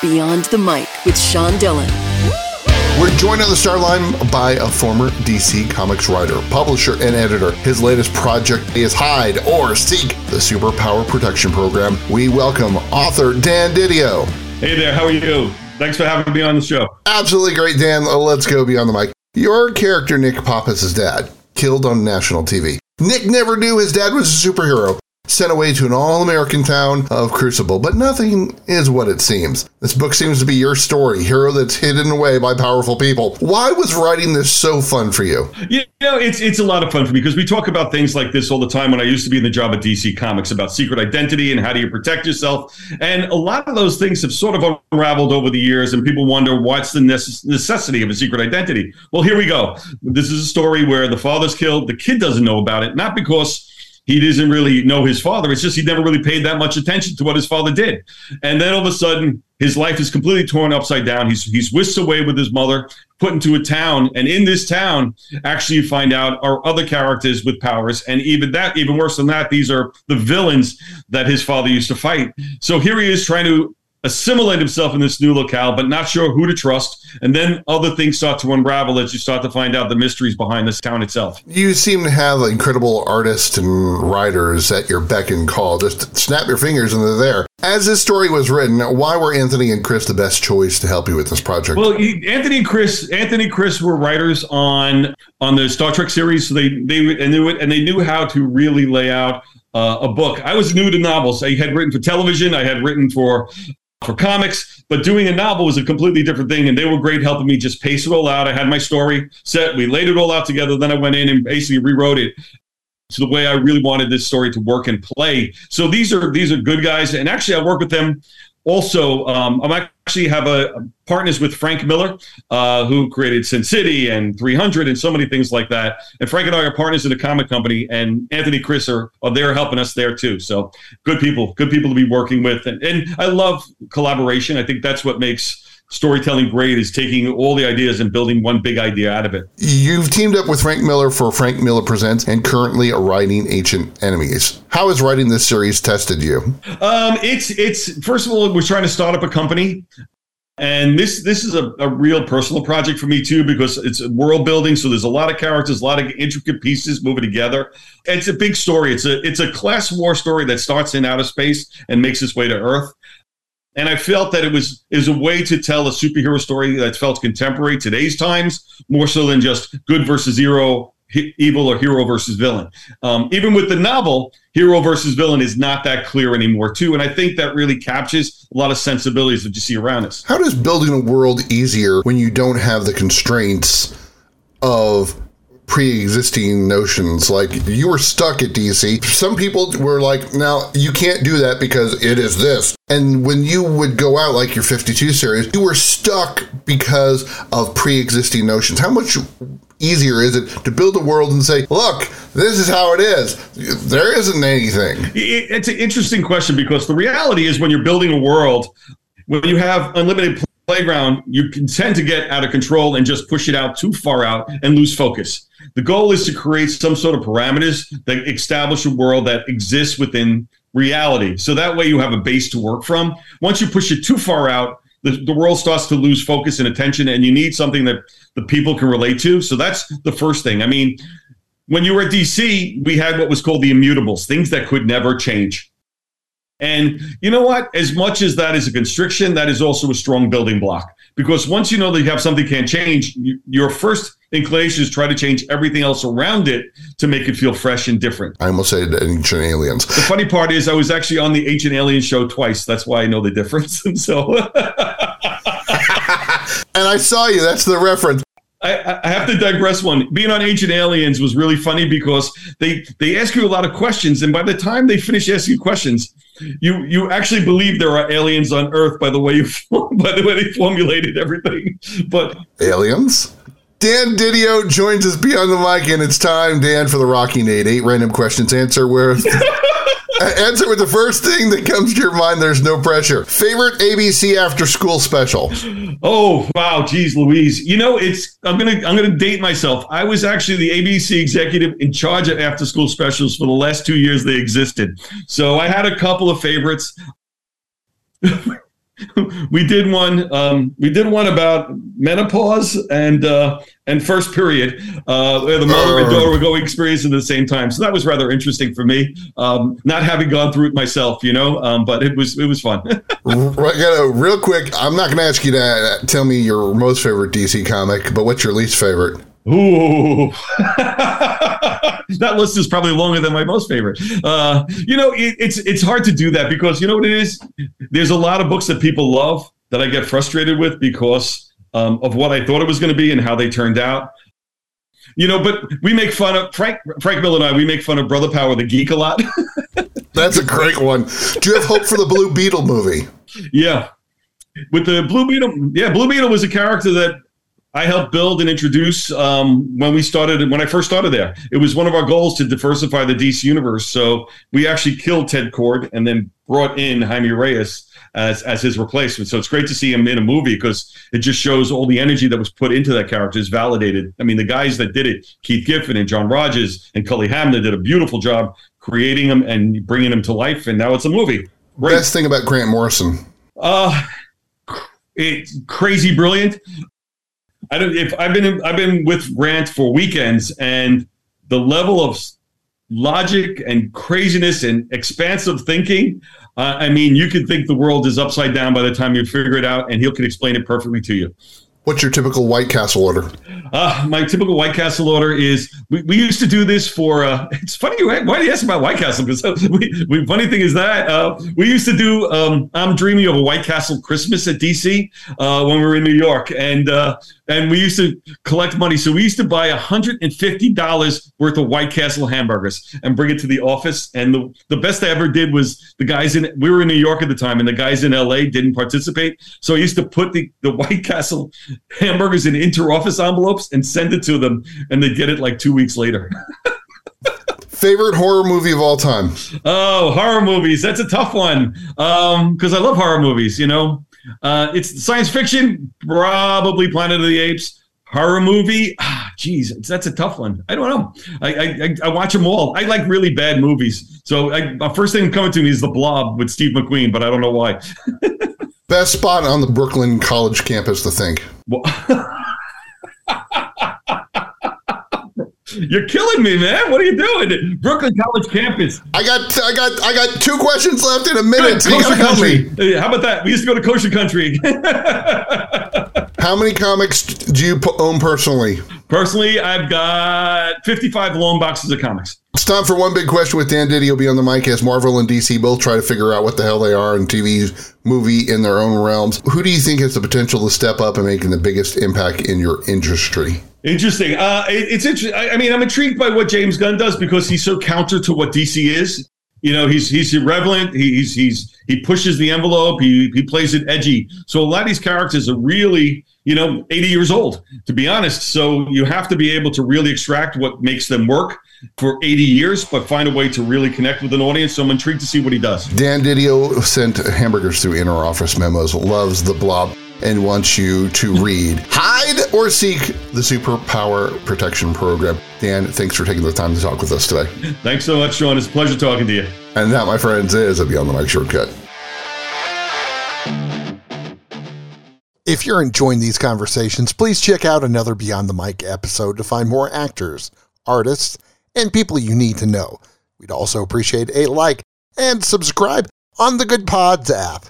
Beyond the Mic with Sean Dillon. We're joined on the Starline by a former DC Comics writer, publisher, and editor. His latest project is Hide or Seek, the Superpower Protection Program. We welcome author Dan Didio. Hey there, how are you? Thanks for having me on the show. Absolutely great, Dan. Let's go beyond the mic. Your character, Nick Pappas' dad, killed on national TV. Nick never knew his dad was a superhero sent away to an all American town of Crucible, but nothing is what it seems. This book seems to be your story, hero that's hidden away by powerful people. Why was writing this so fun for you? You know, it's it's a lot of fun for me because we talk about things like this all the time when I used to be in the job at DC Comics about secret identity and how do you protect yourself. And a lot of those things have sort of unraveled over the years, and people wonder what's the necessity of a secret identity. Well, here we go. This is a story where the father's killed, the kid doesn't know about it, not because he doesn't really know his father. It's just he never really paid that much attention to what his father did. And then all of a sudden, his life is completely torn upside down. He's he's whisked away with his mother, put into a town, and in this town, actually, you find out are other characters with powers, and even that, even worse than that, these are the villains that his father used to fight. So here he is trying to assimilate himself in this new locale, but not sure who to trust. And then other things start to unravel as you start to find out the mysteries behind this town itself. You seem to have incredible artists and writers at your beck and call. Just snap your fingers and they're there. As this story was written, why were Anthony and Chris the best choice to help you with this project? Well, Anthony and Chris, Anthony and Chris were writers on on the Star Trek series, so they they knew it and they knew how to really lay out uh, a book. I was new to novels. I had written for television. I had written for for comics, but doing a novel was a completely different thing. And they were great helping me just pace it all out. I had my story set, we laid it all out together. Then I went in and basically rewrote it to the way I really wanted this story to work and play. So these are these are good guys, and actually I work with them also, um, I'm actually have a, a partners with Frank Miller, uh, who created Sin City and 300 and so many things like that. And Frank and I are partners in a comic company, and Anthony Chris are, are there helping us there too. So good people, good people to be working with, and, and I love collaboration. I think that's what makes storytelling great is taking all the ideas and building one big idea out of it. You've teamed up with Frank Miller for Frank Miller Presents and currently are writing Ancient Enemies. How has writing this series tested you? Um, it's it's first of all, we're trying to start up a company. And this this is a, a real personal project for me too because it's world building. So there's a lot of characters, a lot of intricate pieces moving together. It's a big story. It's a it's a class war story that starts in outer space and makes its way to Earth. And I felt that it was is a way to tell a superhero story that felt contemporary today's times, more so than just good versus hero, evil or hero versus villain. Um, even with the novel, hero versus villain is not that clear anymore, too. And I think that really captures a lot of sensibilities that you see around us. How does building a world easier when you don't have the constraints of pre-existing notions like you were stuck at dc some people were like now you can't do that because it is this and when you would go out like your 52 series you were stuck because of pre-existing notions. How much easier is it to build a world and say look this is how it is. There isn't anything. It's an interesting question because the reality is when you're building a world when you have unlimited playground, you can tend to get out of control and just push it out too far out and lose focus. The goal is to create some sort of parameters that establish a world that exists within reality. So that way you have a base to work from. Once you push it too far out, the, the world starts to lose focus and attention, and you need something that the people can relate to. So that's the first thing. I mean, when you were at DC, we had what was called the immutables, things that could never change. And you know what? As much as that is a constriction, that is also a strong building block. Because once you know that you have something can't change, you, your first inclination is try to change everything else around it to make it feel fresh and different. I almost said Ancient Aliens. The funny part is, I was actually on the Ancient Aliens show twice. That's why I know the difference. And so. and I saw you. That's the reference. I, I, have to digress one. Being on Ancient Aliens was really funny because they they ask you a lot of questions, and by the time they finish asking you questions, you you actually believe there are aliens on Earth by the way you by the way they formulated everything. But aliens. Dan Didio joins us beyond the mic, and it's time, Dan, for the Rockin' 8. Eight random questions. Answer where. answer with the first thing that comes to your mind. There's no pressure. Favorite ABC after school special? Oh wow, geez, Louise. You know, it's I'm gonna I'm gonna date myself. I was actually the ABC executive in charge of after school specials for the last two years they existed. So I had a couple of favorites. we did one. Um, we did one about menopause and uh, and first period, uh, where the mother and daughter were going experiencing at the same time. So that was rather interesting for me, um, not having gone through it myself, you know. Um, but it was it was fun. real quick, I'm not going to ask you to tell me your most favorite DC comic, but what's your least favorite? Ooh, that list is probably longer than my most favorite. Uh, you know, it, it's it's hard to do that because you know what it is. There's a lot of books that people love that I get frustrated with because um, of what I thought it was going to be and how they turned out. You know, but we make fun of Frank Frank Miller and I. We make fun of Brother Power the Geek a lot. That's a great one. Do you have hope for the Blue Beetle movie? Yeah, with the Blue Beetle. Yeah, Blue Beetle was a character that I helped build and introduce um, when we started when I first started there. It was one of our goals to diversify the DC universe. So we actually killed Ted Kord and then brought in Jaime Reyes as as his replacement. So it's great to see him in a movie because it just shows all the energy that was put into that character is validated. I mean, the guys that did it, Keith Giffen and John Rogers and Cully Hamner, did a beautiful job creating him and bringing him to life. And now it's a movie. Great. Best thing about Grant Morrison. Uh it's crazy brilliant. I don't. If I've been I've been with Grant for weekends, and the level of logic and craziness and expansive thinking. Uh, I mean, you could think the world is upside down by the time you figure it out, and he'll can explain it perfectly to you. What's your typical White Castle order? Uh, my typical White Castle order is we, we used to do this for. Uh, it's funny why, why do you ask about White Castle? Because uh, we, we, funny thing is that uh, we used to do. Um, I'm dreaming of a White Castle Christmas at DC uh, when we were in New York, and uh, and we used to collect money. So we used to buy $150 worth of White Castle hamburgers and bring it to the office. And the, the best I ever did was the guys in, we were in New York at the time, and the guys in LA didn't participate. So I used to put the, the White Castle hamburgers in inter office envelopes and send it to them, and they'd get it like two weeks later. Favorite horror movie of all time? Oh, horror movies. That's a tough one. Um, because I love horror movies, you know. Uh, it's science fiction, probably Planet of the Apes. Horror movie, ah, geez, that's a tough one. I don't know. I, I, I watch them all. I like really bad movies. So I, first thing coming to me is The Blob with Steve McQueen, but I don't know why. Best spot on the Brooklyn College campus to think. Well, You're killing me, man. What are you doing? Brooklyn College campus. I got, I got, I got two questions left in a minute. Good, kosher country. How about that? We used to go to kosher country. How many comics do you own personally? Personally, I've got 55 long boxes of comics. It's time for one big question with Dan Diddy. He'll be on the mic as Marvel and DC both try to figure out what the hell they are in TV, movie in their own realms. Who do you think has the potential to step up and making the biggest impact in your industry? Interesting. Uh, it, it's interesting. I, I, mean, I'm intrigued by what James Gunn does because he's so counter to what DC is. You know, he's he's irreverent. He's he's he pushes the envelope. He he plays it edgy. So a lot of these characters are really you know 80 years old to be honest. So you have to be able to really extract what makes them work for 80 years, but find a way to really connect with an audience. So I'm intrigued to see what he does. Dan Didio sent hamburgers through inner office memos. Loves the blob and wants you to read Hide or Seek the Superpower Protection Program. Dan, thanks for taking the time to talk with us today. Thanks so much, Sean. It's a pleasure talking to you. And that, my friends, is a Beyond the Mic shortcut. If you're enjoying these conversations, please check out another Beyond the Mic episode to find more actors, artists, and people you need to know. We'd also appreciate a like and subscribe on the Goodpods app.